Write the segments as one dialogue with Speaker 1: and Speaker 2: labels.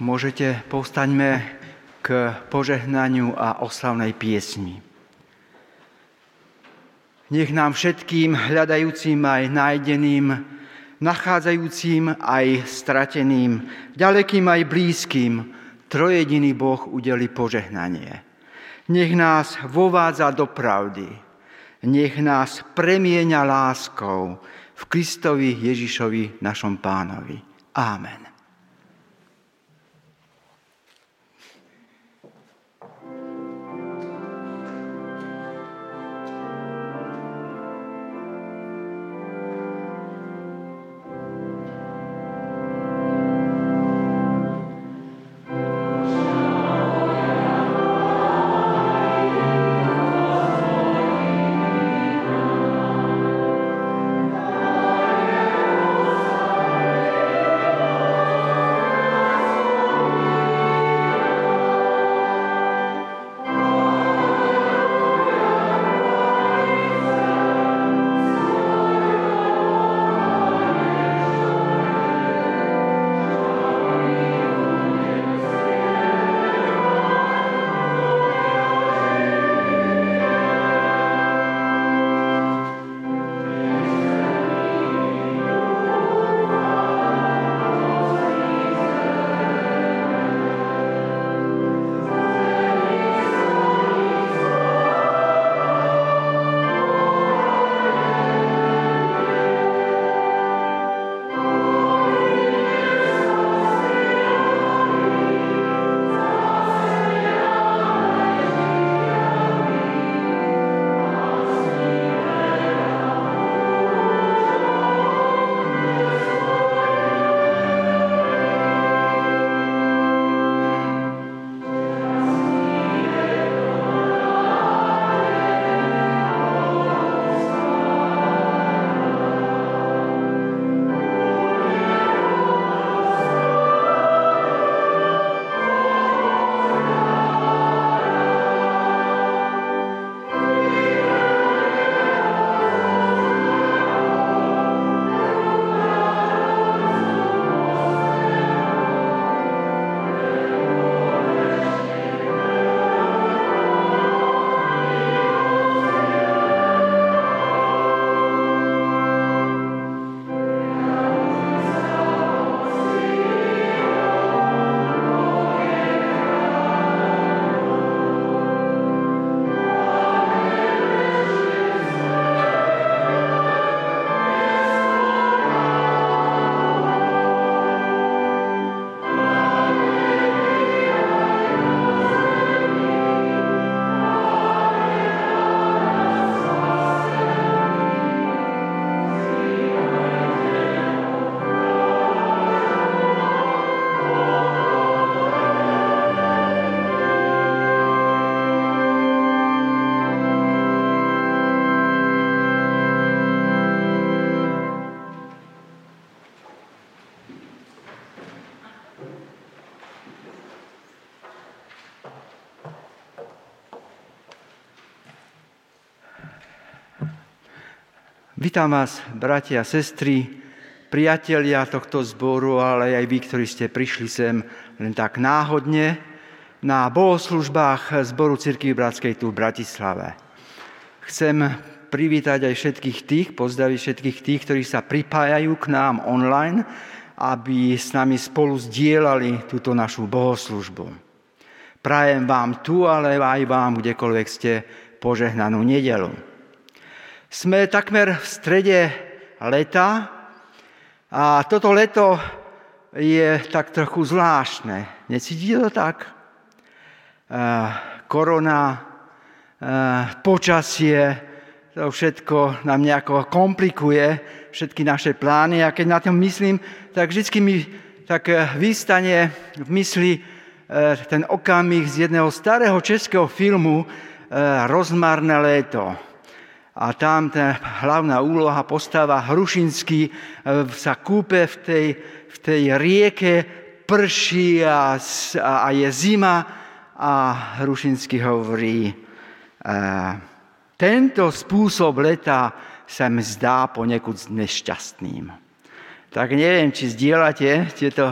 Speaker 1: môžete, povstaňme k požehnaniu a oslavnej piesni. Nech nám všetkým hľadajúcim aj nájdeným, nachádzajúcim aj strateným, ďalekým aj blízkym, trojediný Boh udeli požehnanie. Nech nás vovádza do pravdy, nech nás premieňa láskou v Kristovi Ježišovi našom pánovi. Amen. Vítam vás, bratia a sestry, priatelia tohto zboru, ale aj vy, ktorí ste prišli sem len tak náhodne na bohoslužbách zboru Cirkvi Bratskej tu v Bratislave. Chcem privítať aj všetkých tých, pozdraviť všetkých tých, ktorí sa pripájajú k nám online, aby s nami spolu zdieľali túto našu bohoslužbu. Prajem vám tu, ale aj vám, kdekoľvek ste, požehnanú nedelu. Sme takmer v strede leta a toto leto je tak trochu zvláštne. Necítite to tak? Korona, počasie, to všetko nám nejako komplikuje všetky naše plány a keď na tom myslím, tak vždy mi tak vystane v mysli ten okamih z jedného starého českého filmu Rozmarné léto a tam tá hlavná úloha, postava Hrušinský e, sa kúpe v tej, v tej rieke, prší a, a je zima a Hrušinský hovorí, e, tento spôsob leta sa mi zdá ponekud nešťastným. Tak neviem, či zdieľate tieto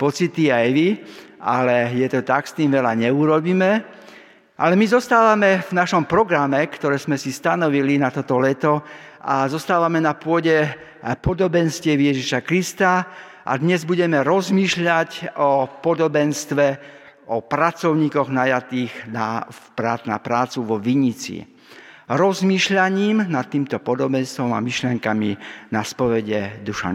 Speaker 1: pocity aj vy, ale je to tak, s tým veľa neurobíme. Ale my zostávame v našom programe, ktoré sme si stanovili na toto leto a zostávame na pôde podobenstiev Ježiša Krista a dnes budeme rozmýšľať o podobenstve o pracovníkoch najatých na, na prácu vo Vinici. Rozmýšľaním nad týmto podobenstvom a myšlenkami na spovede Dušan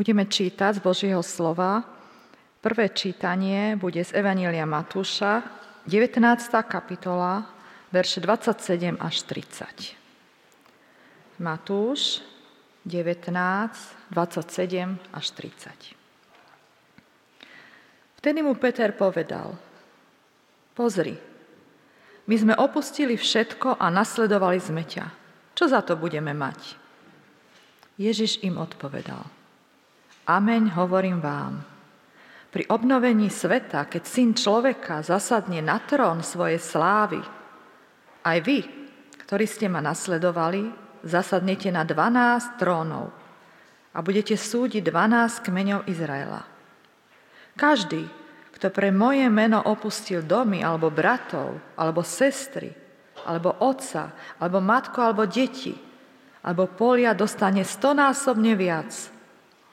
Speaker 2: Budeme čítať z Božieho slova. Prvé čítanie bude z Evanília Matúša, 19. kapitola, verše 27 až 30. Matúš 19, 27 až 30. Vtedy mu Peter povedal, pozri, my sme opustili všetko a nasledovali sme ťa. Čo za to budeme mať? Ježiš im odpovedal, Ameň hovorím vám, pri obnovení sveta, keď syn človeka zasadne na trón svojej slávy, aj vy, ktorí ste ma nasledovali, zasadnete na 12 trónov a budete súdiť 12 kmeňov Izraela. Každý, kto pre moje meno opustil domy, alebo bratov, alebo sestry, alebo otca, alebo matku, alebo deti, alebo polia, dostane stonásobne viac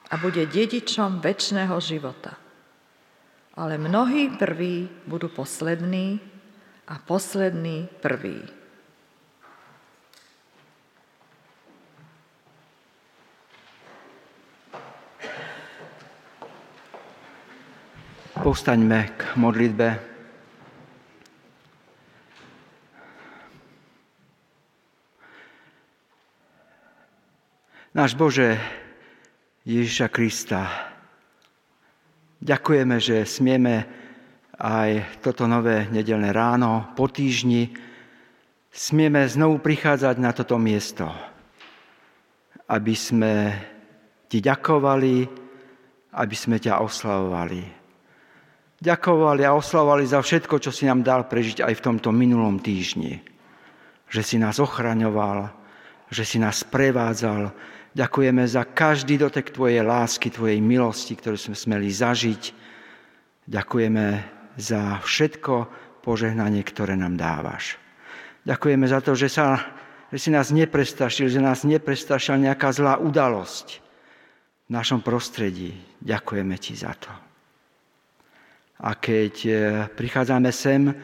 Speaker 2: a bude dedičom väčšného života. Ale mnohí prví budú poslední a poslední prví.
Speaker 1: Povstaňme k modlitbe. Náš Bože Ježiša Krista, ďakujeme, že smieme aj toto nové nedelné ráno po týždni smieme znovu prichádzať na toto miesto, aby sme Ti ďakovali, aby sme ťa oslavovali ďakovali a oslavovali za všetko, čo si nám dal prežiť aj v tomto minulom týždni. Že si nás ochraňoval, že si nás prevádzal. Ďakujeme za každý dotek Tvojej lásky, Tvojej milosti, ktorú sme smeli zažiť. Ďakujeme za všetko požehnanie, ktoré nám dávaš. Ďakujeme za to, že, sa, že si nás neprestašil, že nás neprestašila nejaká zlá udalosť v našom prostredí. Ďakujeme Ti za to. A keď e, prichádzame sem, e,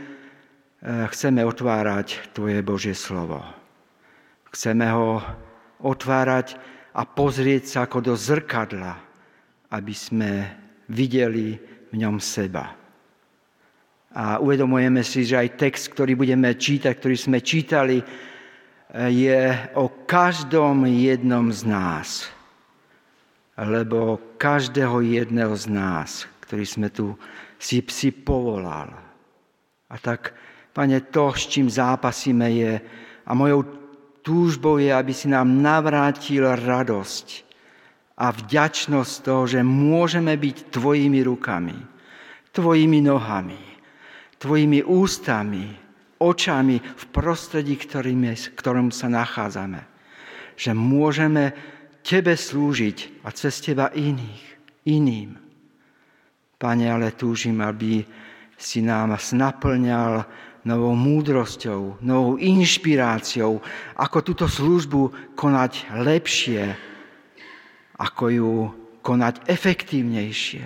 Speaker 1: chceme otvárať Tvoje Božie slovo. Chceme ho otvárať a pozrieť sa ako do zrkadla, aby sme videli v ňom seba. A uvedomujeme si, že aj text, ktorý budeme čítať, ktorý sme čítali, je o každom jednom z nás. Lebo každého jedného z nás, ktorý sme tu si si povolal. A tak, pane, to, s čím zápasíme, je a mojou túžbou je, aby si nám navrátil radosť a vďačnosť toho, že môžeme byť tvojimi rukami, tvojimi nohami, tvojimi ústami, očami v prostredí, ktorým, ktorom sa nachádzame. Že môžeme tebe slúžiť a cez teba iných, iným. Pane, ale túžim, aby si nám naplňal novou múdrosťou, novou inšpiráciou, ako túto službu konať lepšie, ako ju konať efektívnejšie.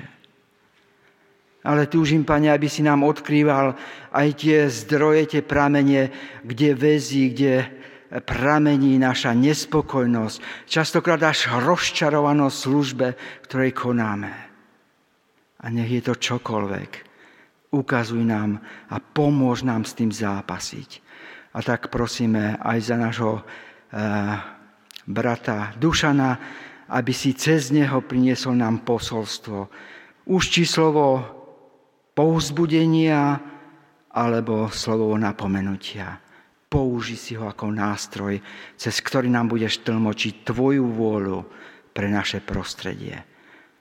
Speaker 1: Ale túžim, Pane, aby si nám odkrýval aj tie zdroje, tie pramene, kde väzí, kde pramení naša nespokojnosť, častokrát až rozčarovanosť službe, ktorej konáme. A nech je to čokoľvek. Ukazuj nám a pomôž nám s tým zápasiť. A tak prosíme aj za nášho e, brata Dušana, aby si cez neho priniesol nám posolstvo. Už či slovo pouzbudenia alebo slovo napomenutia. Použi si ho ako nástroj, cez ktorý nám budeš tlmočiť Tvoju vôľu pre naše prostredie.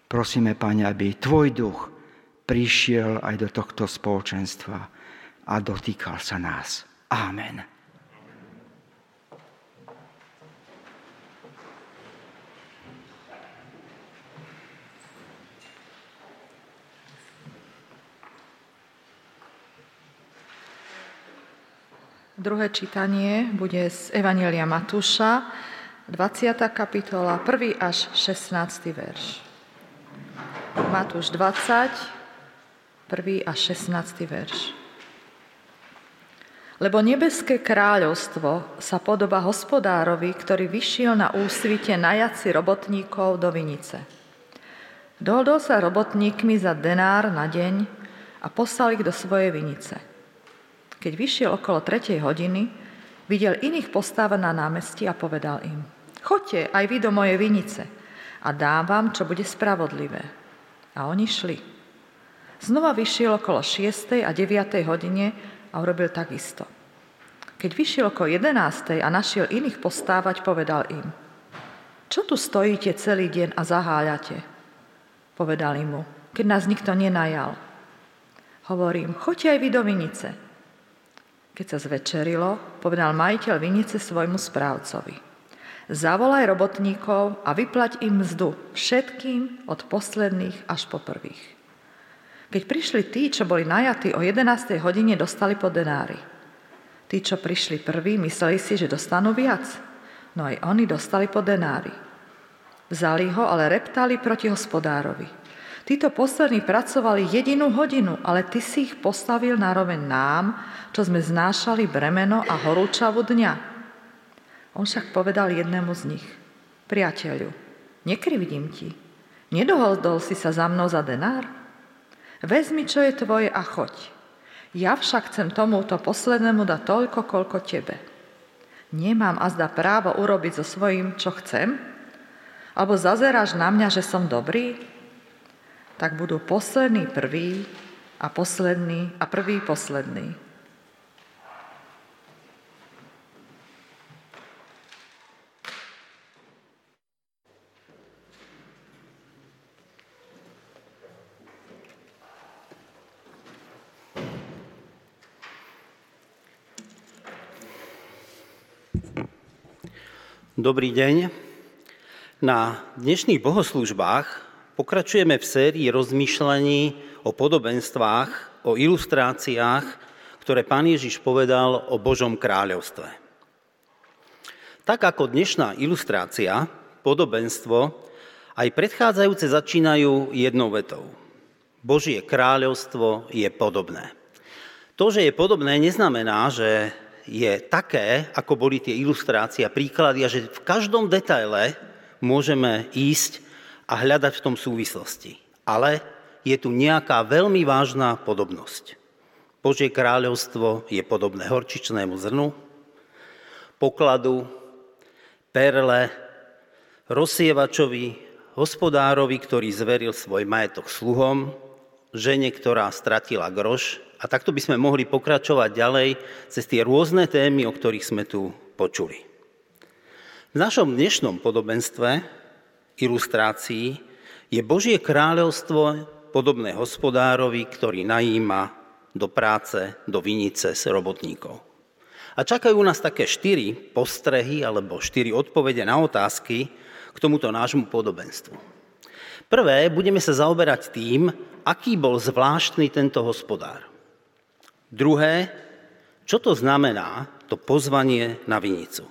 Speaker 1: Prosíme, Pane, aby Tvoj duch prišiel aj do tohto spoločenstva a dotýkal sa nás. Amen.
Speaker 2: Druhé čítanie bude z Evanielia Matúša, 20. kapitola, 1. až 16. verš. Matúš 20, 1. a 16. verš. Lebo nebeské kráľovstvo sa podoba hospodárovi, ktorý vyšiel na úsvite najať si robotníkov do vinice. Dohodol sa robotníkmi za denár na deň a poslal ich do svojej vinice. Keď vyšiel okolo tretej hodiny, videl iných postáva na námestí a povedal im, choďte aj vy do mojej vinice a dám vám, čo bude spravodlivé. A oni šli. Znova vyšiel okolo 6. a 9. hodine a urobil takisto. Keď vyšiel okolo 11. a našiel iných postávať, povedal im, čo tu stojíte celý deň a zaháľate? Povedali mu, keď nás nikto nenajal. Hovorím, choďte aj vy do vinice. Keď sa zvečerilo, povedal majiteľ vinice svojmu správcovi. Zavolaj robotníkov a vyplať im mzdu všetkým od posledných až po prvých. Keď prišli tí, čo boli najatí o 11. hodine, dostali po denári. Tí, čo prišli prví, mysleli si, že dostanú viac. No aj oni dostali po denári. Vzali ho, ale reptali proti hospodárovi. Títo poslední pracovali jedinú hodinu, ale ty si ich postavil naroveň nám, čo sme znášali bremeno a horúčavu dňa. On však povedal jednému z nich, priateľu, nekrividím ti, nedohodol si sa za mnou za denár? Vezmi, čo je tvoje a choď. Ja však chcem tomuto poslednému dať toľko, koľko tebe. Nemám azda právo urobiť so svojím, čo chcem? Alebo zazeráš na mňa, že som dobrý? Tak budú posledný prvý a posledný a prvý posledný.
Speaker 3: Dobrý deň. Na dnešných bohoslužbách pokračujeme v sérii rozmýšľaní o podobenstvách, o ilustráciách, ktoré pán Ježiš povedal o Božom kráľovstve. Tak ako dnešná ilustrácia, podobenstvo, aj predchádzajúce začínajú jednou vetou. Božie kráľovstvo je podobné. To, že je podobné, neznamená, že je také, ako boli tie ilustrácie a príklady, a že v každom detaile môžeme ísť a hľadať v tom súvislosti. Ale je tu nejaká veľmi vážna podobnosť. Božie kráľovstvo je podobné horčičnému zrnu, pokladu, perle, rozsievačovi, hospodárovi, ktorý zveril svoj majetok sluhom, žene, ktorá stratila groš a takto by sme mohli pokračovať ďalej cez tie rôzne témy, o ktorých sme tu počuli. V našom dnešnom podobenstve, ilustrácii, je Božie kráľovstvo podobné hospodárovi, ktorý najíma do práce, do vinice s robotníkov. A čakajú nás také štyri postrehy alebo štyri odpovede na otázky k tomuto nášmu podobenstvu. Prvé, budeme sa zaoberať tým, aký bol zvláštny tento hospodár. Druhé, čo to znamená, to pozvanie na vinicu.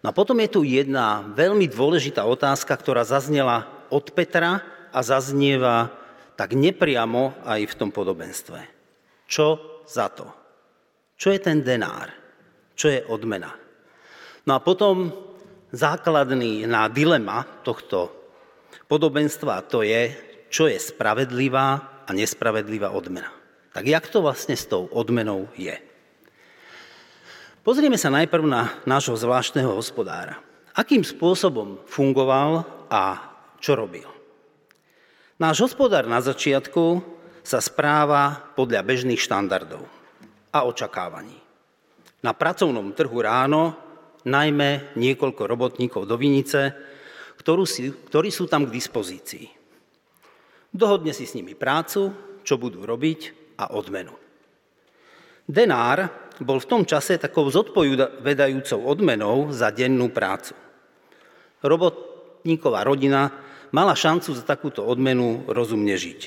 Speaker 3: No a potom je tu jedna veľmi dôležitá otázka, ktorá zaznela od Petra a zaznieva tak nepriamo aj v tom podobenstve. Čo za to? Čo je ten denár? Čo je odmena? No a potom základný na dilema tohto podobenstva to je, čo je spravedlivá a nespravedlivá odmena. Tak jak to vlastne s tou odmenou je? Pozrieme sa najprv na nášho zvláštneho hospodára. Akým spôsobom fungoval a čo robil? Náš hospodár na začiatku sa správa podľa bežných štandardov a očakávaní. Na pracovnom trhu ráno najmä niekoľko robotníkov do Vinice, ktorí sú tam k dispozícii. Dohodne si s nimi prácu, čo budú robiť a odmenu. Denár bol v tom čase takou zodpovedajúcou odmenou za dennú prácu. Robotníková rodina mala šancu za takúto odmenu rozumne žiť.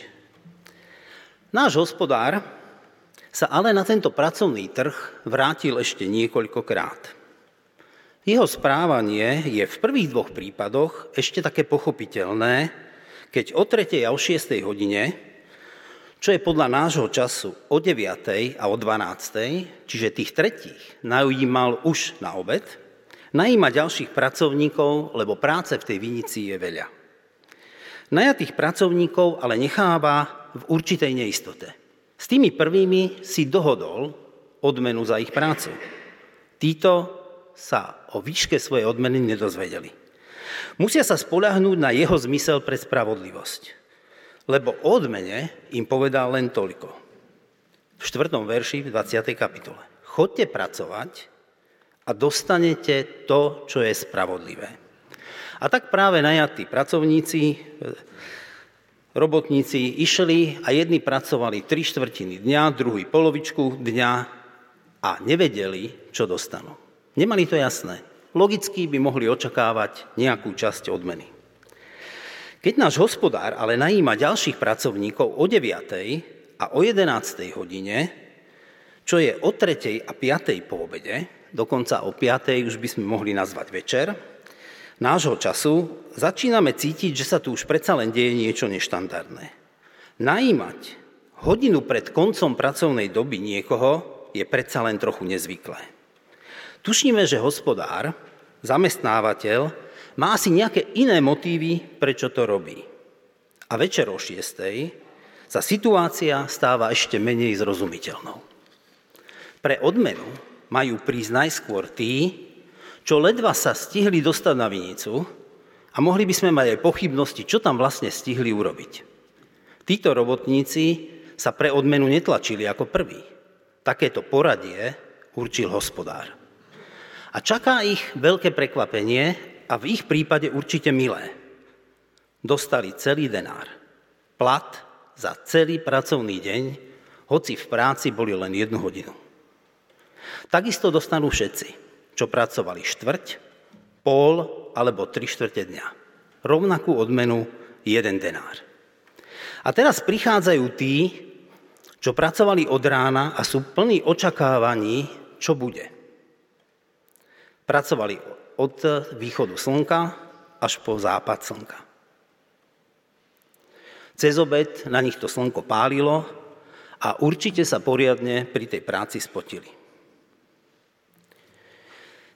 Speaker 3: Náš hospodár sa ale na tento pracovný trh vrátil ešte niekoľkokrát. Jeho správanie je v prvých dvoch prípadoch ešte také pochopiteľné, keď o 3. a o 6. hodine čo je podľa nášho času o 9. a o 12. čiže tých tretích najímal už na obed, najíma ďalších pracovníkov, lebo práce v tej vinici je veľa. Najatých pracovníkov ale necháva v určitej neistote. S tými prvými si dohodol odmenu za ich prácu. Títo sa o výške svojej odmeny nedozvedeli. Musia sa spolahnúť na jeho zmysel pre spravodlivosť. Lebo odmene im povedal len toľko. V 4. verši v 20. kapitole. Chodte pracovať a dostanete to, čo je spravodlivé. A tak práve najatí pracovníci, robotníci išli a jedni pracovali tri štvrtiny dňa, druhý polovičku dňa a nevedeli, čo dostanú. Nemali to jasné. Logicky by mohli očakávať nejakú časť odmeny. Keď náš hospodár ale najíma ďalších pracovníkov o 9. a o 11. hodine, čo je o 3. a 5. po obede, dokonca o 5. už by sme mohli nazvať večer, nášho času začíname cítiť, že sa tu už predsa len deje niečo neštandardné. Najímať hodinu pred koncom pracovnej doby niekoho je predsa len trochu nezvyklé. Tušíme, že hospodár, zamestnávateľ, má asi nejaké iné motívy, prečo to robí. A večer o 6. sa situácia stáva ešte menej zrozumiteľnou. Pre odmenu majú prísť najskôr tí, čo ledva sa stihli dostať na vinicu a mohli by sme mať aj pochybnosti, čo tam vlastne stihli urobiť. Títo robotníci sa pre odmenu netlačili ako prví. Takéto poradie určil hospodár. A čaká ich veľké prekvapenie a v ich prípade určite milé. Dostali celý denár. Plat za celý pracovný deň, hoci v práci boli len jednu hodinu. Takisto dostanú všetci, čo pracovali štvrť, pol alebo tri štvrte dňa. Rovnakú odmenu jeden denár. A teraz prichádzajú tí, čo pracovali od rána a sú plní očakávaní, čo bude. Pracovali od východu slnka až po západ slnka. Cez obed na nich to slnko pálilo a určite sa poriadne pri tej práci spotili.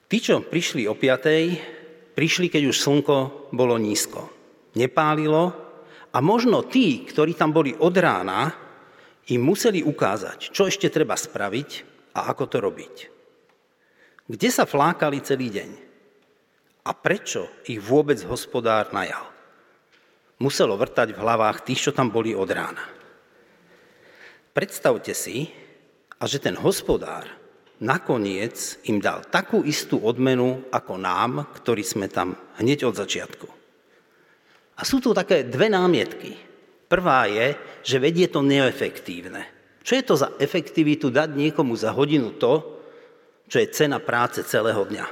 Speaker 3: Tí, čo prišli o piatej, prišli, keď už slnko bolo nízko. Nepálilo a možno tí, ktorí tam boli od rána, im museli ukázať, čo ešte treba spraviť a ako to robiť. Kde sa flákali celý deň? A prečo ich vôbec hospodár najal? Muselo vrtať v hlavách tých, čo tam boli od rána. Predstavte si, a že ten hospodár nakoniec im dal takú istú odmenu ako nám, ktorí sme tam hneď od začiatku. A sú tu také dve námietky. Prvá je, že vedie to neefektívne. Čo je to za efektivitu dať niekomu za hodinu to, čo je cena práce celého dňa?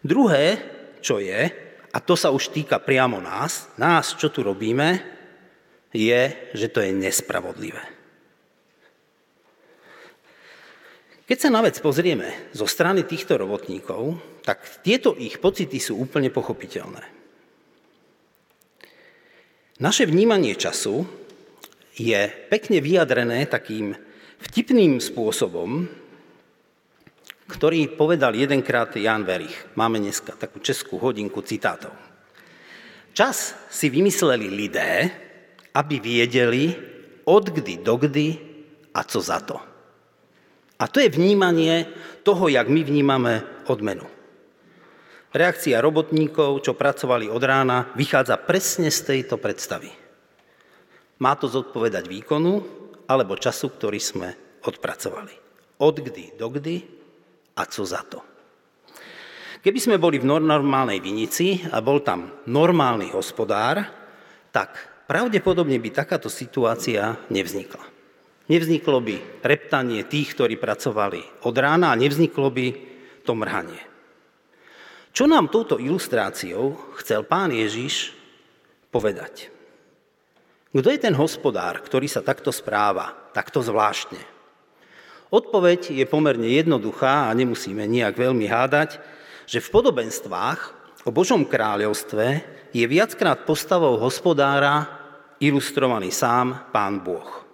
Speaker 3: Druhé, čo je, a to sa už týka priamo nás, nás, čo tu robíme, je, že to je nespravodlivé. Keď sa na vec pozrieme zo strany týchto robotníkov, tak tieto ich pocity sú úplne pochopiteľné. Naše vnímanie času je pekne vyjadrené takým vtipným spôsobom, ktorý povedal jedenkrát Jan Verich. Máme dneska takú českú hodinku citátov. Čas si vymysleli lidé, aby viedeli, do kdy a co za to. A to je vnímanie toho, jak my vnímame odmenu. Reakcia robotníkov, čo pracovali od rána, vychádza presne z tejto predstavy. Má to zodpovedať výkonu alebo času, ktorý sme odpracovali. Od kdy do kdy a co za to. Keby sme boli v normálnej vinici a bol tam normálny hospodár, tak pravdepodobne by takáto situácia nevznikla. Nevzniklo by reptanie tých, ktorí pracovali od rána a nevzniklo by to mrhanie. Čo nám touto ilustráciou chcel pán Ježiš povedať? Kto je ten hospodár, ktorý sa takto správa, takto zvláštne? Odpoveď je pomerne jednoduchá a nemusíme nejak veľmi hádať, že v podobenstvách o Božom kráľovstve je viackrát postavou hospodára ilustrovaný sám pán Boh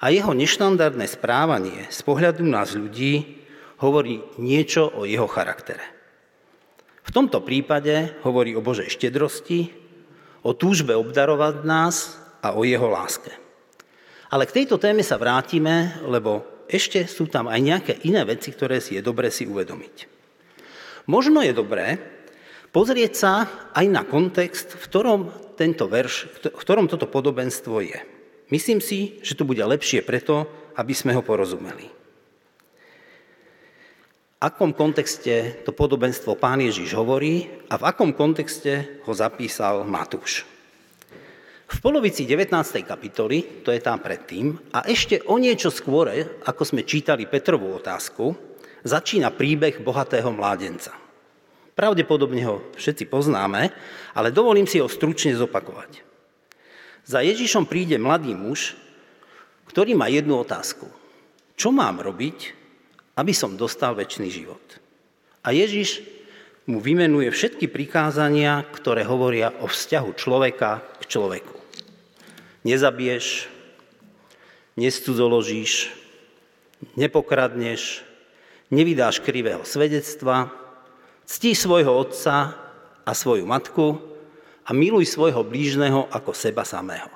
Speaker 3: a jeho neštandardné správanie z pohľadu nás ľudí hovorí niečo o jeho charaktere. V tomto prípade hovorí o Božej štedrosti, o túžbe obdarovať nás a o jeho láske. Ale k tejto téme sa vrátime, lebo ešte sú tam aj nejaké iné veci, ktoré si je dobré si uvedomiť. Možno je dobré pozrieť sa aj na kontext, v ktorom tento verš, v ktorom toto podobenstvo je. Myslím si, že to bude lepšie preto, aby sme ho porozumeli. V akom kontexte to podobenstvo pán Ježiš hovorí a v akom kontexte ho zapísal Matúš. V polovici 19. kapitoly, to je tam predtým, a ešte o niečo skôr, ako sme čítali Petrovú otázku, začína príbeh bohatého mládenca. Pravdepodobne ho všetci poznáme, ale dovolím si ho stručne zopakovať. Za Ježišom príde mladý muž, ktorý má jednu otázku. Čo mám robiť, aby som dostal väčší život. A Ježiš mu vymenuje všetky prikázania, ktoré hovoria o vzťahu človeka k človeku. Nezabiješ, nescudzoložíš, nepokradneš, nevydáš krivého svedectva, ctí svojho otca a svoju matku a miluj svojho blížneho ako seba samého.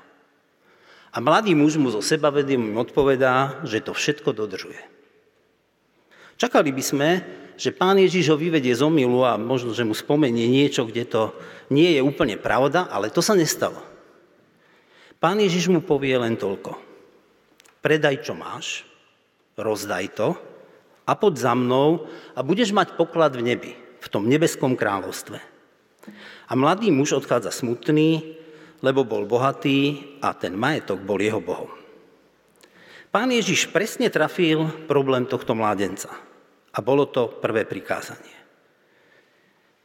Speaker 3: A mladý muž mu zo sebavedomím odpovedá, že to všetko dodržuje. Čakali by sme, že pán Ježiš ho vyvedie z omilu a možno, že mu spomenie niečo, kde to nie je úplne pravda, ale to sa nestalo. Pán Ježiš mu povie len toľko. Predaj, čo máš, rozdaj to a poď za mnou a budeš mať poklad v nebi, v tom nebeskom kráľovstve. A mladý muž odchádza smutný, lebo bol bohatý a ten majetok bol jeho bohom. Pán Ježiš presne trafil problém tohto mládenca. A bolo to prvé prikázanie.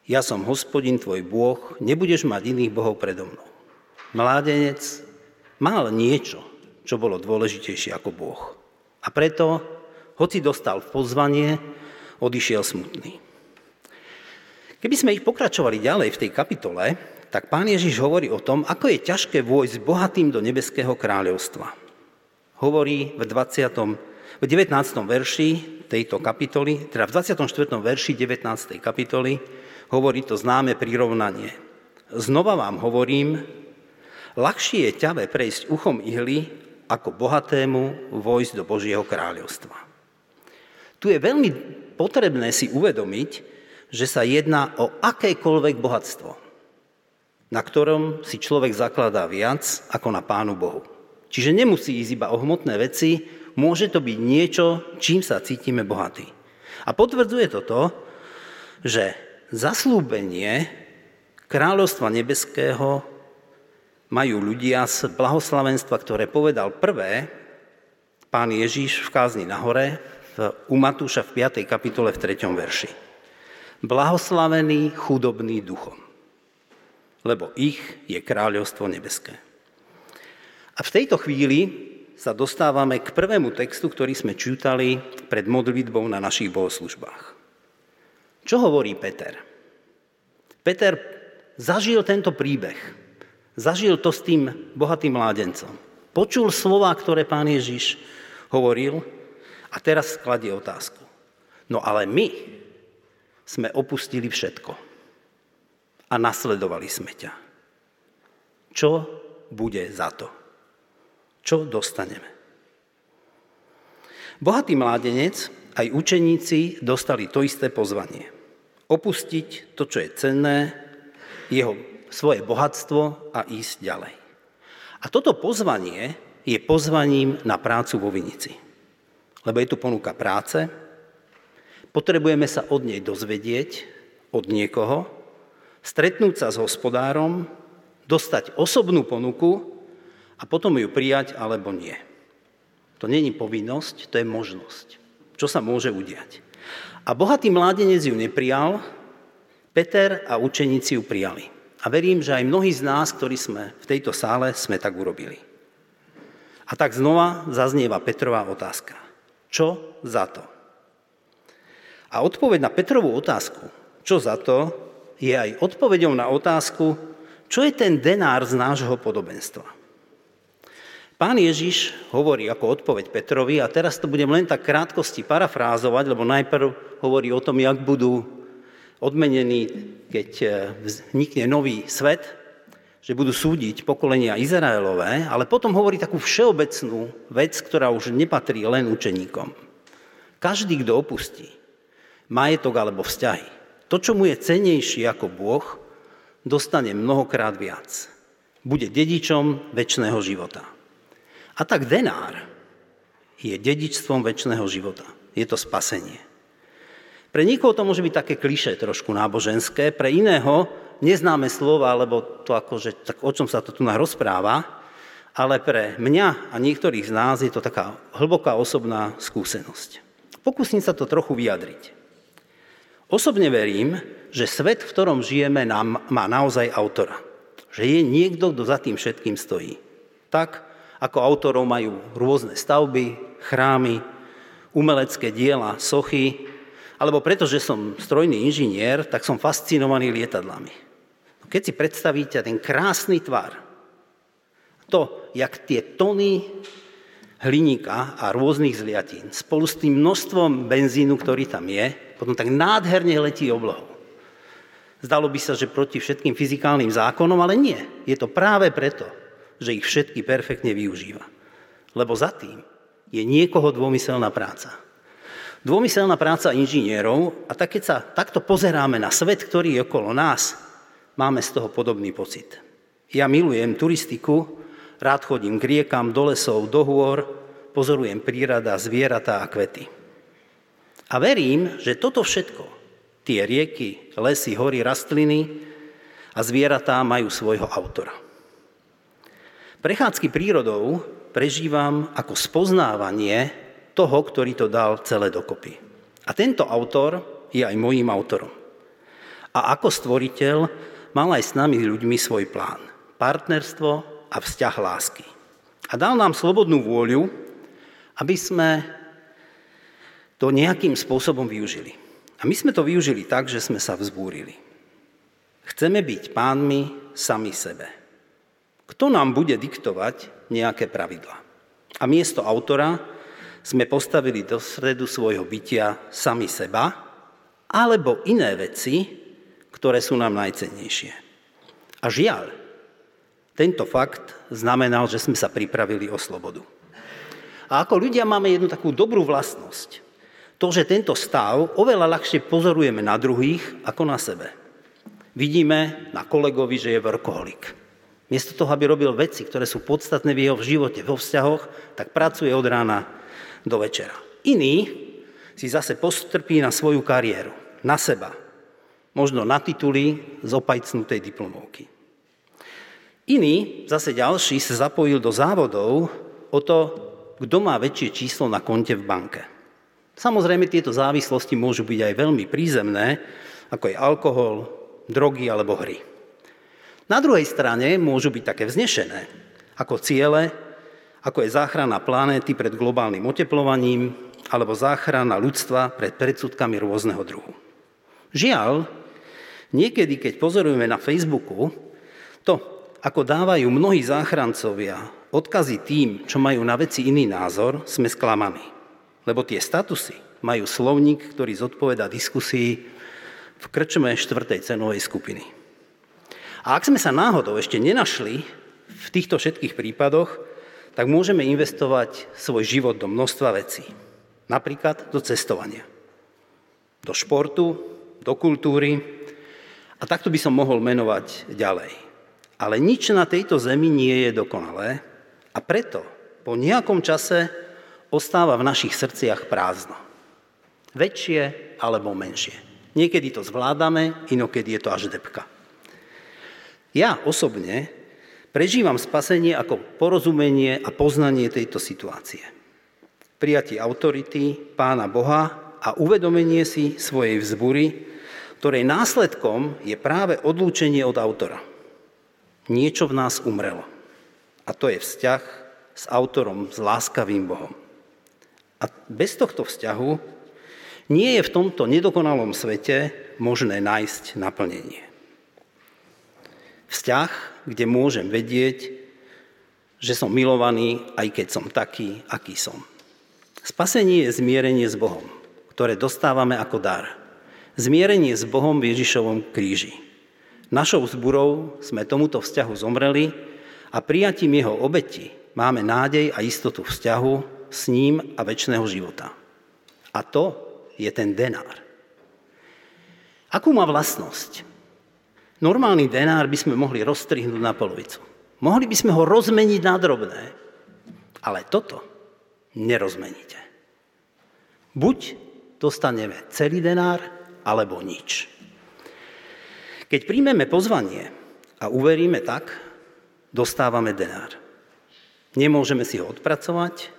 Speaker 3: Ja som hospodin tvoj Bôh, nebudeš mať iných bohov predo mnou. Mládenec mal niečo, čo bolo dôležitejšie ako Boh. A preto, hoci dostal pozvanie, odišiel smutný. Keby sme ich pokračovali ďalej v tej kapitole, tak pán Ježiš hovorí o tom, ako je ťažké vojsť bohatým do nebeského kráľovstva. Hovorí v 20 v 19. verši tejto kapitoly, teda v 24. verši 19. kapitoly, hovorí to známe prirovnanie. Znova vám hovorím, ľahšie je ťave prejsť uchom ihly, ako bohatému vojsť do Božieho kráľovstva. Tu je veľmi potrebné si uvedomiť, že sa jedná o akékoľvek bohatstvo, na ktorom si človek zakladá viac ako na Pánu Bohu. Čiže nemusí ísť iba o hmotné veci, môže to byť niečo, čím sa cítime bohatí. A potvrdzuje to to, že zaslúbenie kráľovstva nebeského majú ľudia z blahoslavenstva, ktoré povedal prvé pán Ježíš v kázni na hore, u Matúša v 5. kapitole v 3. verši. Blahoslavený chudobný duchom, lebo ich je kráľovstvo nebeské. A v tejto chvíli sa dostávame k prvému textu, ktorý sme čítali pred modlitbou na našich bohoslužbách. Čo hovorí Peter? Peter zažil tento príbeh. Zažil to s tým bohatým mládencom. Počul slova, ktoré pán Ježiš hovoril a teraz skladie otázku. No ale my sme opustili všetko a nasledovali sme ťa. Čo bude za to? čo dostaneme. Bohatý mládenec aj učeníci dostali to isté pozvanie. Opustiť to, čo je cenné, jeho svoje bohatstvo a ísť ďalej. A toto pozvanie je pozvaním na prácu vo Vinici. Lebo je tu ponuka práce, potrebujeme sa od nej dozvedieť, od niekoho, stretnúť sa s hospodárom, dostať osobnú ponuku a potom ju prijať alebo nie. To není povinnosť, to je možnosť. Čo sa môže udiať. A bohatý mládenec ju neprijal, Peter a učeníci ju prijali. A verím, že aj mnohí z nás, ktorí sme v tejto sále, sme tak urobili. A tak znova zaznieva Petrová otázka. Čo za to? A odpoveď na Petrovú otázku, čo za to, je aj odpoveďou na otázku, čo je ten denár z nášho podobenstva. Pán Ježiš hovorí ako odpoveď Petrovi, a teraz to budem len tak krátkosti parafrázovať, lebo najprv hovorí o tom, jak budú odmenení, keď e, vznikne nový svet, že budú súdiť pokolenia Izraelové, ale potom hovorí takú všeobecnú vec, ktorá už nepatrí len učeníkom. Každý, kto opustí majetok alebo vzťahy, to, čo mu je cenejší ako Boh, dostane mnohokrát viac. Bude dedičom väčšného života. A tak denár je dedičstvom väčšného života. Je to spasenie. Pre niekoho to môže byť také kliše trošku náboženské, pre iného neznáme slova, lebo to akože, tak o čom sa to tu rozpráva, ale pre mňa a niektorých z nás je to taká hlboká osobná skúsenosť. Pokúsim sa to trochu vyjadriť. Osobne verím, že svet, v ktorom žijeme, nám má naozaj autora. Že je niekto, kto za tým všetkým stojí. Tak, ako autorov majú rôzne stavby, chrámy, umelecké diela, sochy, alebo pretože som strojný inžinier, tak som fascinovaný lietadlami. Keď si predstavíte ten krásny tvar, to, jak tie tony hliníka a rôznych zliatín spolu s tým množstvom benzínu, ktorý tam je, potom tak nádherne letí oblohou. Zdalo by sa, že proti všetkým fyzikálnym zákonom, ale nie. Je to práve preto, že ich všetky perfektne využíva. Lebo za tým je niekoho dômyselná práca. Dômyselná práca inžinierov a tak keď sa takto pozeráme na svet, ktorý je okolo nás, máme z toho podobný pocit. Ja milujem turistiku, rád chodím k riekam, do lesov, do hôr, pozorujem prírada, zvieratá a kvety. A verím, že toto všetko, tie rieky, lesy, hory, rastliny a zvieratá majú svojho autora. Prechádzky prírodou prežívam ako spoznávanie toho, ktorý to dal celé dokopy. A tento autor je aj mojím autorom. A ako stvoriteľ mal aj s nami ľuďmi svoj plán. Partnerstvo a vzťah lásky. A dal nám slobodnú vôľu, aby sme to nejakým spôsobom využili. A my sme to využili tak, že sme sa vzbúrili. Chceme byť pánmi sami sebe. Kto nám bude diktovať nejaké pravidla? A miesto autora sme postavili do stredu svojho bytia sami seba, alebo iné veci, ktoré sú nám najcennejšie. A žiaľ, tento fakt znamenal, že sme sa pripravili o slobodu. A ako ľudia máme jednu takú dobrú vlastnosť. To, že tento stav oveľa ľahšie pozorujeme na druhých ako na sebe. Vidíme na kolegovi, že je workoholik. Miesto toho, aby robil veci, ktoré sú podstatné v jeho živote, vo vzťahoch, tak pracuje od rána do večera. Iný si zase postrpí na svoju kariéru, na seba, možno na tituly z opajcnutej diplomovky. Iný, zase ďalší, sa zapojil do závodov o to, kto má väčšie číslo na konte v banke. Samozrejme, tieto závislosti môžu byť aj veľmi prízemné, ako je alkohol, drogy alebo hry. Na druhej strane môžu byť také vznešené, ako ciele, ako je záchrana planéty pred globálnym oteplovaním alebo záchrana ľudstva pred predsudkami rôzneho druhu. Žiaľ, Niekedy, keď pozorujeme na Facebooku, to, ako dávajú mnohí záchrancovia odkazy tým, čo majú na veci iný názor, sme sklamaní. Lebo tie statusy majú slovník, ktorý zodpoveda diskusii v krčme štvrtej cenovej skupiny. A ak sme sa náhodou ešte nenašli v týchto všetkých prípadoch, tak môžeme investovať svoj život do množstva vecí. Napríklad do cestovania, do športu, do kultúry, a takto by som mohol menovať ďalej. Ale nič na tejto zemi nie je dokonalé a preto po nejakom čase ostáva v našich srdciach prázdno. Väčšie alebo menšie. Niekedy to zvládame, inokedy je to až depka. Ja osobne prežívam spasenie ako porozumenie a poznanie tejto situácie. Prijatie autority Pána Boha a uvedomenie si svojej vzbury, ktorej následkom je práve odlúčenie od autora. Niečo v nás umrelo. A to je vzťah s autorom, s láskavým Bohom. A bez tohto vzťahu nie je v tomto nedokonalom svete možné nájsť naplnenie. Vzťah, kde môžem vedieť, že som milovaný, aj keď som taký, aký som. Spasenie je zmierenie s Bohom, ktoré dostávame ako dar – Zmierenie s Bohom v Ježišovom kríži. Našou zburou sme tomuto vzťahu zomreli a prijatím jeho obeti máme nádej a istotu vzťahu s ním a väčšného života. A to je ten denár. Akú má vlastnosť? Normálny denár by sme mohli rozstrihnúť na polovicu. Mohli by sme ho rozmeniť na drobné, ale toto nerozmeníte. Buď dostaneme celý denár, alebo nič. Keď príjmeme pozvanie a uveríme tak, dostávame denár. Nemôžeme si ho odpracovať,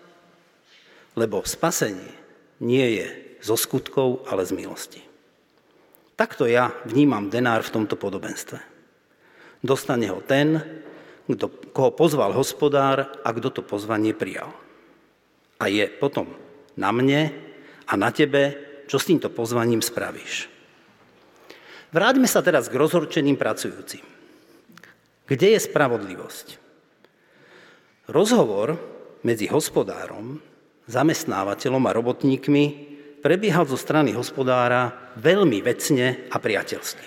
Speaker 3: lebo spasenie nie je zo skutkov, ale z milosti. Takto ja vnímam denár v tomto podobenstve. Dostane ho ten, kto, koho pozval hospodár a kto to pozvanie prijal. A je potom na mne a na tebe, čo s týmto pozvaním spravíš. Vráťme sa teraz k rozhorčeným pracujúcim. Kde je spravodlivosť? Rozhovor medzi hospodárom, zamestnávateľom a robotníkmi prebiehal zo strany hospodára veľmi vecne a priateľsky.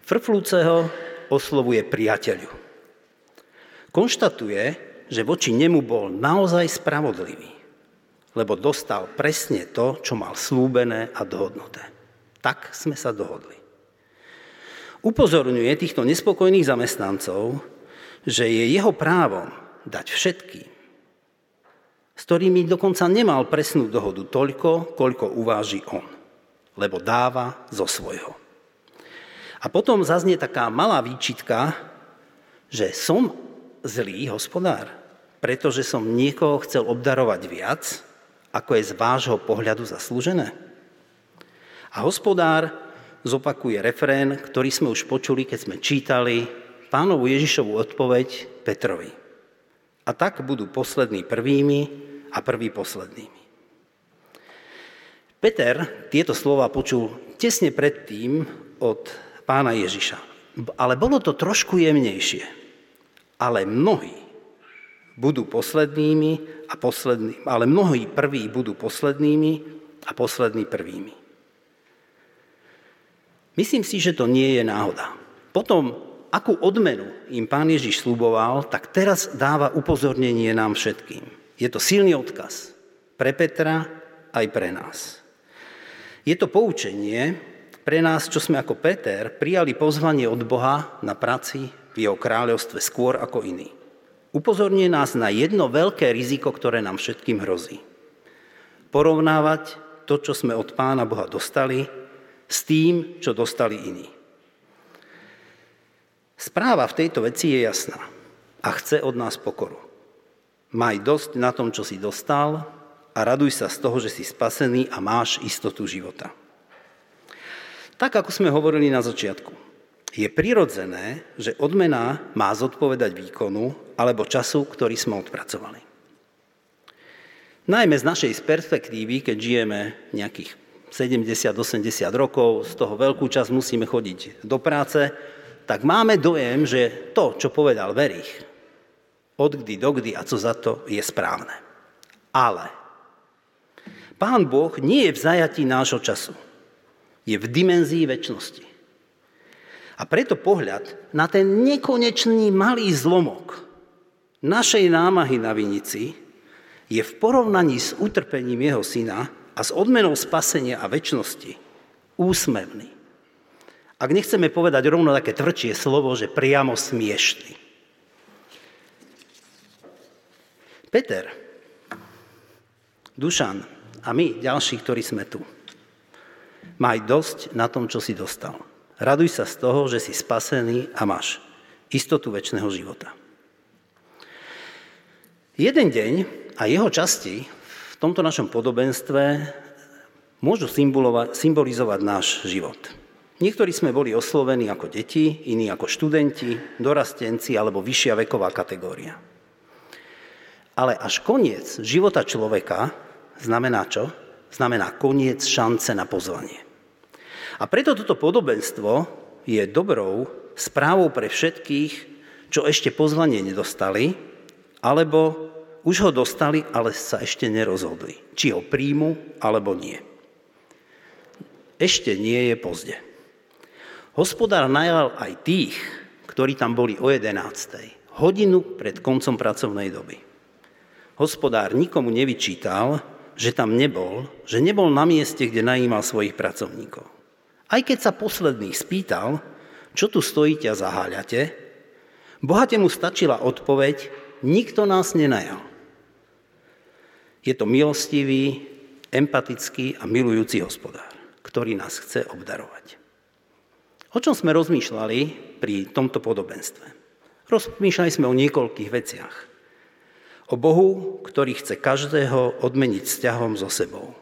Speaker 3: Frflúceho oslovuje priateľu. Konštatuje, že voči nemu bol naozaj spravodlivý, lebo dostal presne to, čo mal slúbené a dohodnuté. Tak sme sa dohodli. Upozorňuje týchto nespokojných zamestnancov, že je jeho právom dať všetkým, s ktorými dokonca nemal presnú dohodu toľko, koľko uváži on, lebo dáva zo svojho. A potom zaznie taká malá výčitka, že som zlý hospodár, pretože som niekoho chcel obdarovať viac, ako je z vášho pohľadu zaslúžené. A hospodár zopakuje refrén, ktorý sme už počuli, keď sme čítali pánovu Ježišovu odpoveď Petrovi. A tak budú poslední prvými a prví poslednými. Peter tieto slova počul tesne predtým od pána Ježiša. Ale bolo to trošku jemnejšie. Ale mnohí budú poslednými a poslední, ale mnohí prví budú poslednými a poslední prvými. Myslím si, že to nie je náhoda. Potom akú odmenu im pán Ježiš sluboval, tak teraz dáva upozornenie nám všetkým. Je to silný odkaz pre Petra aj pre nás. Je to poučenie pre nás, čo sme ako Peter prijali pozvanie od Boha na práci v jeho kráľovstve skôr ako iní. Upozorňuje nás na jedno veľké riziko, ktoré nám všetkým hrozí. Porovnávať to, čo sme od Pána Boha dostali, s tým, čo dostali iní. Správa v tejto veci je jasná a chce od nás pokoru. Maj dosť na tom, čo si dostal a raduj sa z toho, že si spasený a máš istotu života. Tak, ako sme hovorili na začiatku, je prirodzené, že odmena má zodpovedať výkonu alebo času, ktorý sme odpracovali. Najmä z našej perspektívy, keď žijeme nejakých 70-80 rokov, z toho veľkú časť musíme chodiť do práce, tak máme dojem, že to, čo povedal Verich, od kdy do kdy a co za to, je správne. Ale Pán Boh nie je v zajatí nášho času. Je v dimenzii väčšnosti. A preto pohľad na ten nekonečný malý zlomok našej námahy na vinici je v porovnaní s utrpením jeho syna a s odmenou spasenia a väčšnosti úsmevný. Ak nechceme povedať rovno také tvrdšie slovo, že priamo smiešný. Peter, Dušan a my, ďalší, ktorí sme tu, maj dosť na tom, čo si dostal. Raduj sa z toho, že si spasený a máš istotu väčšného života. Jeden deň a jeho časti v tomto našom podobenstve môžu symbolizovať náš život. Niektorí sme boli oslovení ako deti, iní ako študenti, dorastenci alebo vyššia veková kategória. Ale až koniec života človeka znamená čo? Znamená koniec šance na pozvanie. A preto toto podobenstvo je dobrou správou pre všetkých, čo ešte pozvanie nedostali, alebo už ho dostali, ale sa ešte nerozhodli, či ho príjmu alebo nie. Ešte nie je pozde. Hospodár najal aj tých, ktorí tam boli o 11. Hodinu pred koncom pracovnej doby. Hospodár nikomu nevyčítal, že tam nebol, že nebol na mieste, kde najímal svojich pracovníkov. Aj keď sa posledný spýtal, čo tu stojíte a zaháľate, bohate mu stačila odpoveď, nikto nás nenajal. Je to milostivý, empatický a milujúci hospodár, ktorý nás chce obdarovať. O čom sme rozmýšľali pri tomto podobenstve? Rozmýšľali sme o niekoľkých veciach. O Bohu, ktorý chce každého odmeniť vzťahom so sebou.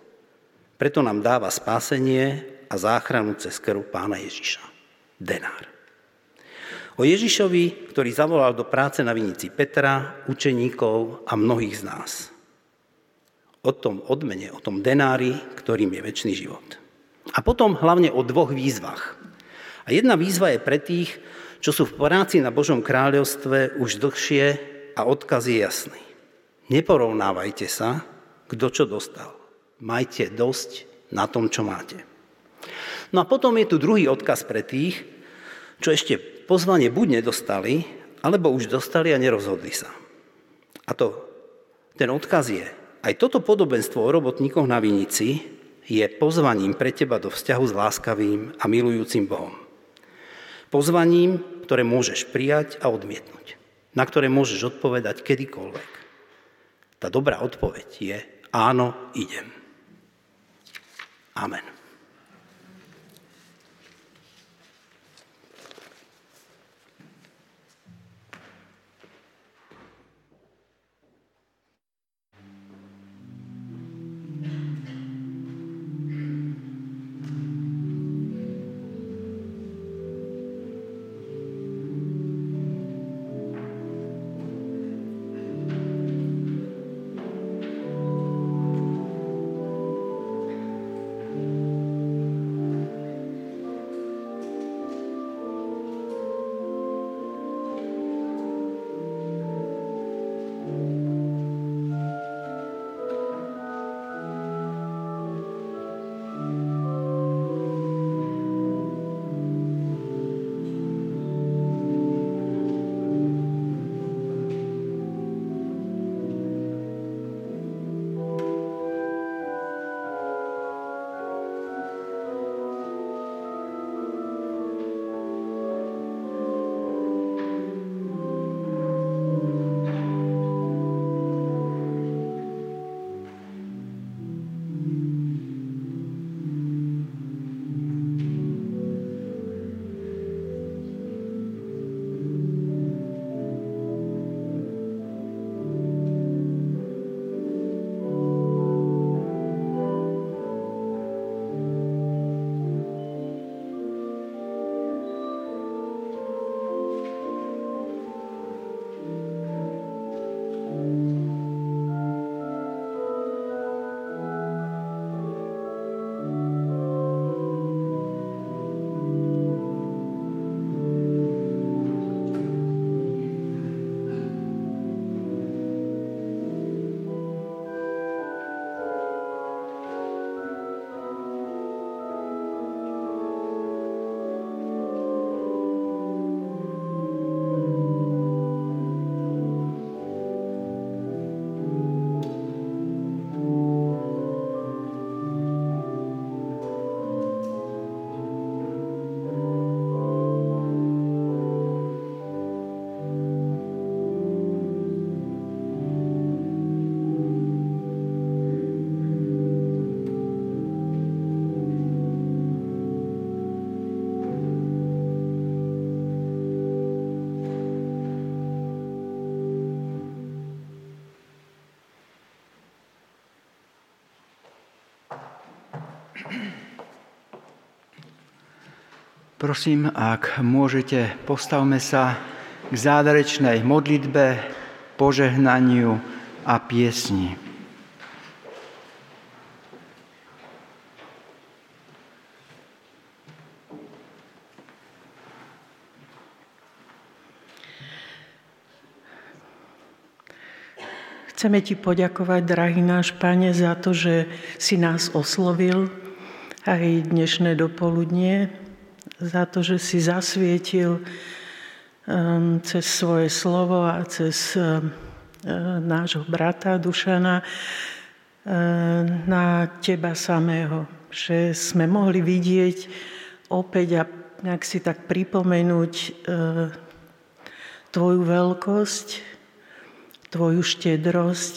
Speaker 3: Preto nám dáva spásenie a záchranu cez krv pána Ježiša. Denár. O Ježišovi, ktorý zavolal do práce na vinici Petra, učeníkov a mnohých z nás. O tom odmene, o tom denári, ktorým je väčší život. A potom hlavne o dvoch výzvach, a jedna výzva je pre tých, čo sú v práci na Božom kráľovstve už dlhšie a odkaz je jasný. Neporovnávajte sa, kto čo dostal. Majte dosť na tom, čo máte. No a potom je tu druhý odkaz pre tých, čo ešte pozvanie buď nedostali, alebo už dostali a nerozhodli sa. A to, ten odkaz je, aj toto podobenstvo o robotníkoch na Vinici je pozvaním pre teba do vzťahu s láskavým a milujúcim Bohom. Pozvaním, ktoré môžeš prijať a odmietnúť. Na ktoré môžeš odpovedať kedykoľvek. Tá dobrá odpoveď je áno, idem. Amen.
Speaker 1: Prosím, ak môžete, postavme sa k záverečnej modlitbe, požehnaniu a piesni.
Speaker 4: Chceme ti poďakovať, drahý náš Pane, za to, že si nás oslovil aj dnešné dopoludnie za to, že si zasvietil um, cez svoje slovo a cez um, nášho brata Dušana na teba samého. Že sme mohli vidieť opäť a nejak si tak pripomenúť tvoju veľkosť, tvoju štedrosť,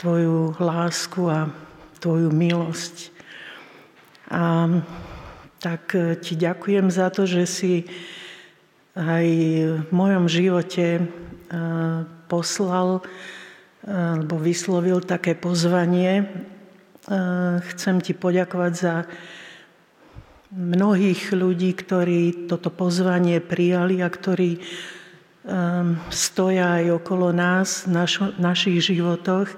Speaker 4: tvoju lásku a tvoju milosť. A tak e, ti ďakujem za to, že si aj v mojom živote e, poslal e, alebo vyslovil také pozvanie. Chcem ti poďakovať za mnohých ľudí, ktorí toto pozvanie prijali a ktorí stoja aj okolo nás v našich životoch.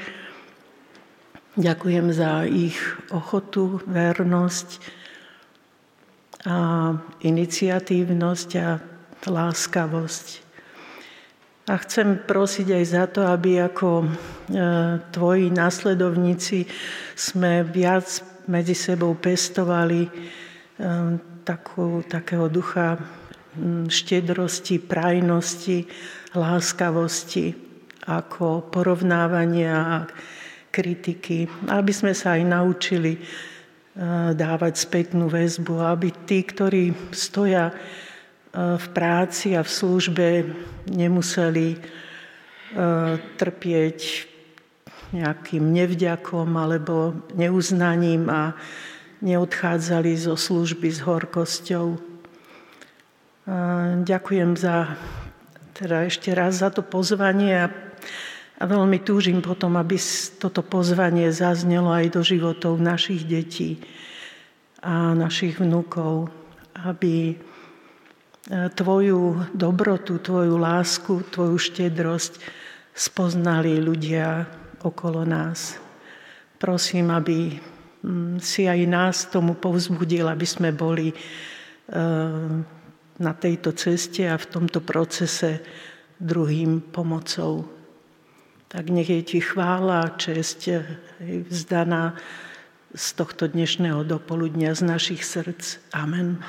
Speaker 4: Ďakujem za ich ochotu, vernosť, a iniciatívnosť a láskavosť. A chcem prosiť aj za to, aby ako e, tvoji následovníci sme viac medzi sebou pestovali e, takú, takého ducha štedrosti, prajnosti, láskavosti, ako porovnávania a kritiky. Aby sme sa aj naučili dávať spätnú väzbu, aby tí, ktorí stoja v práci a v službe, nemuseli trpieť nejakým nevďakom alebo neuznaním a neodchádzali zo služby s horkosťou. Ďakujem za, teda ešte raz za to pozvanie a a veľmi túžim potom, aby toto pozvanie zaznelo aj do životov našich detí a našich vnúkov, aby e, tvoju dobrotu, tvoju lásku, tvoju štedrosť spoznali ľudia okolo nás. Prosím, aby mm, si aj nás tomu povzbudil, aby sme boli e, na tejto ceste a v tomto procese druhým pomocou tak nech je ti chvála čest vzdaná z tohto dnešného dopoludnia z našich srdc. Amen.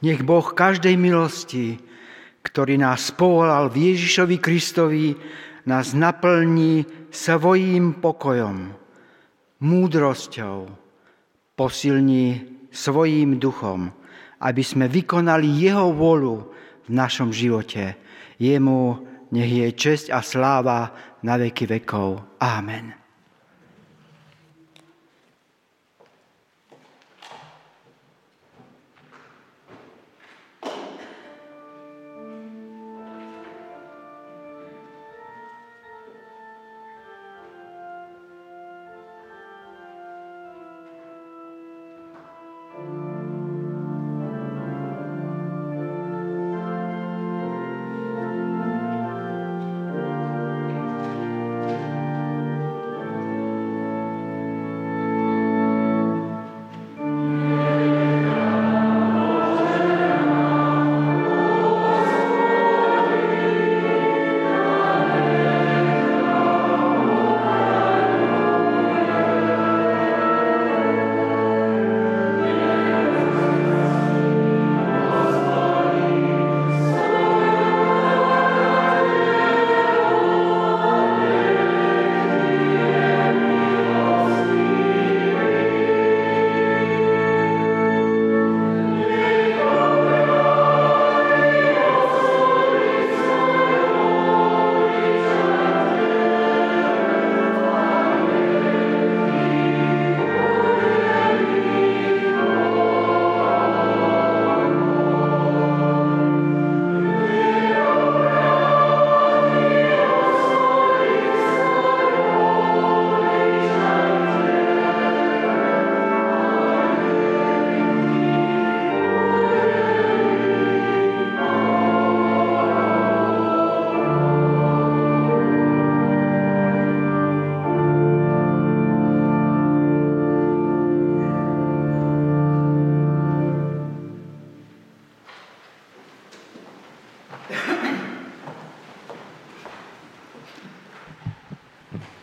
Speaker 1: Nech Boh každej milosti, ktorý nás povolal v Ježišovi Kristovi, nás naplní svojím pokojom, múdrosťou, posilní svojím duchom, aby sme vykonali Jeho vôľu v našom živote. Jemu nech je česť a sláva na veky vekov. Amen.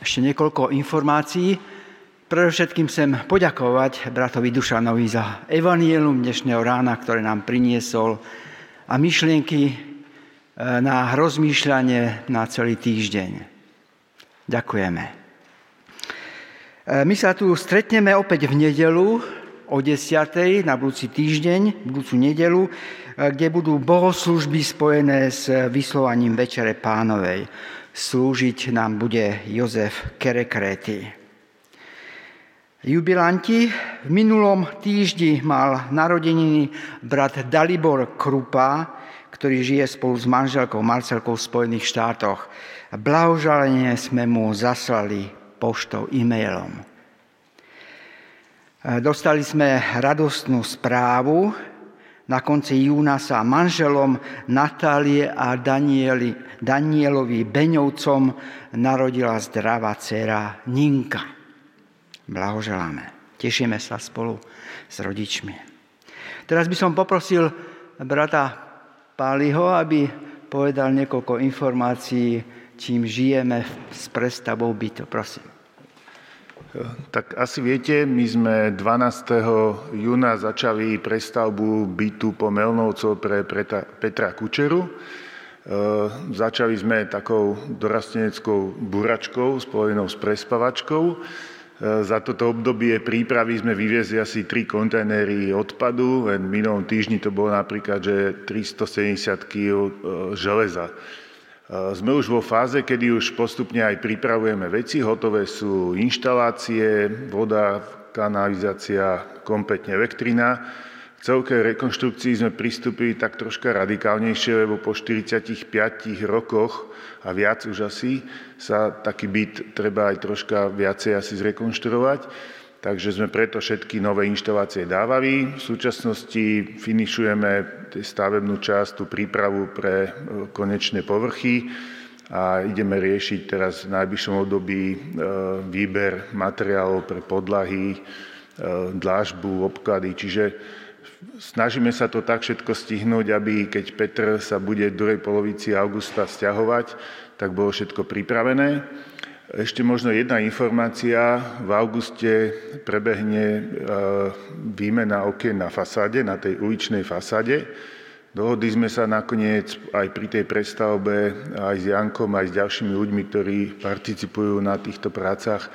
Speaker 1: Ešte niekoľko informácií. Predovšetkým chcem poďakovať bratovi Dušanovi za evanielum dnešného rána, ktoré nám priniesol a myšlienky e, na rozmýšľanie na celý týždeň. Ďakujeme. E, my sa tu stretneme opäť v nedelu o 10. na budúci týždeň, budúcu nedelu, e, kde budú bohoslužby spojené s vyslovaním Večere pánovej. Slúžiť nám bude Jozef Kerekréty. Jubilanti v minulom týždni mal narodeniny brat Dalibor Krupa, ktorý žije spolu s manželkou Marcelkou v Spojených štátoch. Blahožalenie sme mu zaslali poštou e-mailom. Dostali sme radostnú správu. Na konci júna sa manželom Natálie a Danieli, Danielovi Beňovcom narodila zdravá dcera Ninka. Blahoželáme. Tešíme sa spolu s rodičmi. Teraz by som poprosil brata Páliho, aby povedal niekoľko informácií, čím žijeme s prestavou bytu. Prosím.
Speaker 5: Tak asi viete, my sme 12. júna začali prestavbu bytu po Melnovcov pre Petra Kučeru. E, začali sme takou dorasteneckou buračkou spojenou s prespavačkou. Za toto obdobie prípravy sme vyviezli asi 3 kontajnery odpadu, v minulom týždni to bolo napríklad, že 370 kg e, železa. E, sme už vo fáze, kedy už postupne aj pripravujeme veci, hotové sú inštalácie, voda, kanalizácia, kompletne elektrina. K celkej rekonštrukcii sme pristúpili tak troška radikálnejšie, lebo po 45 rokoch a viac už asi sa taký byt treba aj troška viacej asi zrekonštruovať. Takže sme preto všetky nové inštalácie dávali. V súčasnosti finišujeme stavebnú časť, tú prípravu pre e, konečné povrchy a ideme riešiť teraz v najbližšom období e, výber materiálov pre podlahy, e, dlážbu, obklady. Čiže snažíme sa to tak všetko stihnúť, aby keď Petr sa bude v druhej polovici augusta stiahovať, tak bolo všetko pripravené. Ešte možno jedna informácia. V auguste prebehne e, výmena okien na fasáde, na tej uličnej fasáde. Dohodli sme sa nakoniec aj pri tej prestavbe aj s Jankom, aj s ďalšími ľuďmi, ktorí participujú na týchto prácach,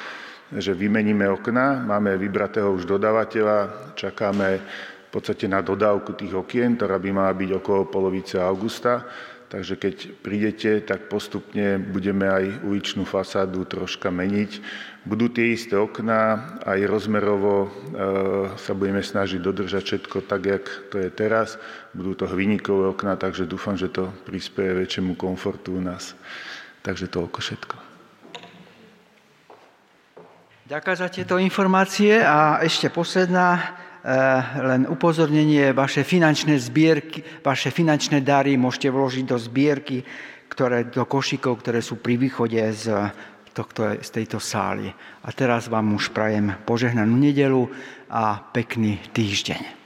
Speaker 5: že vymeníme okna. Máme vybratého už dodávateľa, čakáme v podstate na dodávku tých okien, ktorá by mala byť okolo polovice augusta. Takže keď prídete, tak postupne budeme aj uličnú fasádu troška meniť. Budú tie isté okná, aj rozmerovo e, sa budeme snažiť dodržať všetko tak, jak to je teraz. Budú to hviníkové okná, takže dúfam, že to prispieje väčšiemu komfortu u nás. Takže toľko všetko.
Speaker 1: Ďakujem za tieto informácie a ešte posledná len upozornenie, vaše finančné zbierky, vaše finančné dary môžete vložiť do zbierky, ktoré, do košíkov, ktoré sú pri východe z, tohto, z tejto sály. A teraz vám už prajem požehnanú nedelu a pekný týždeň.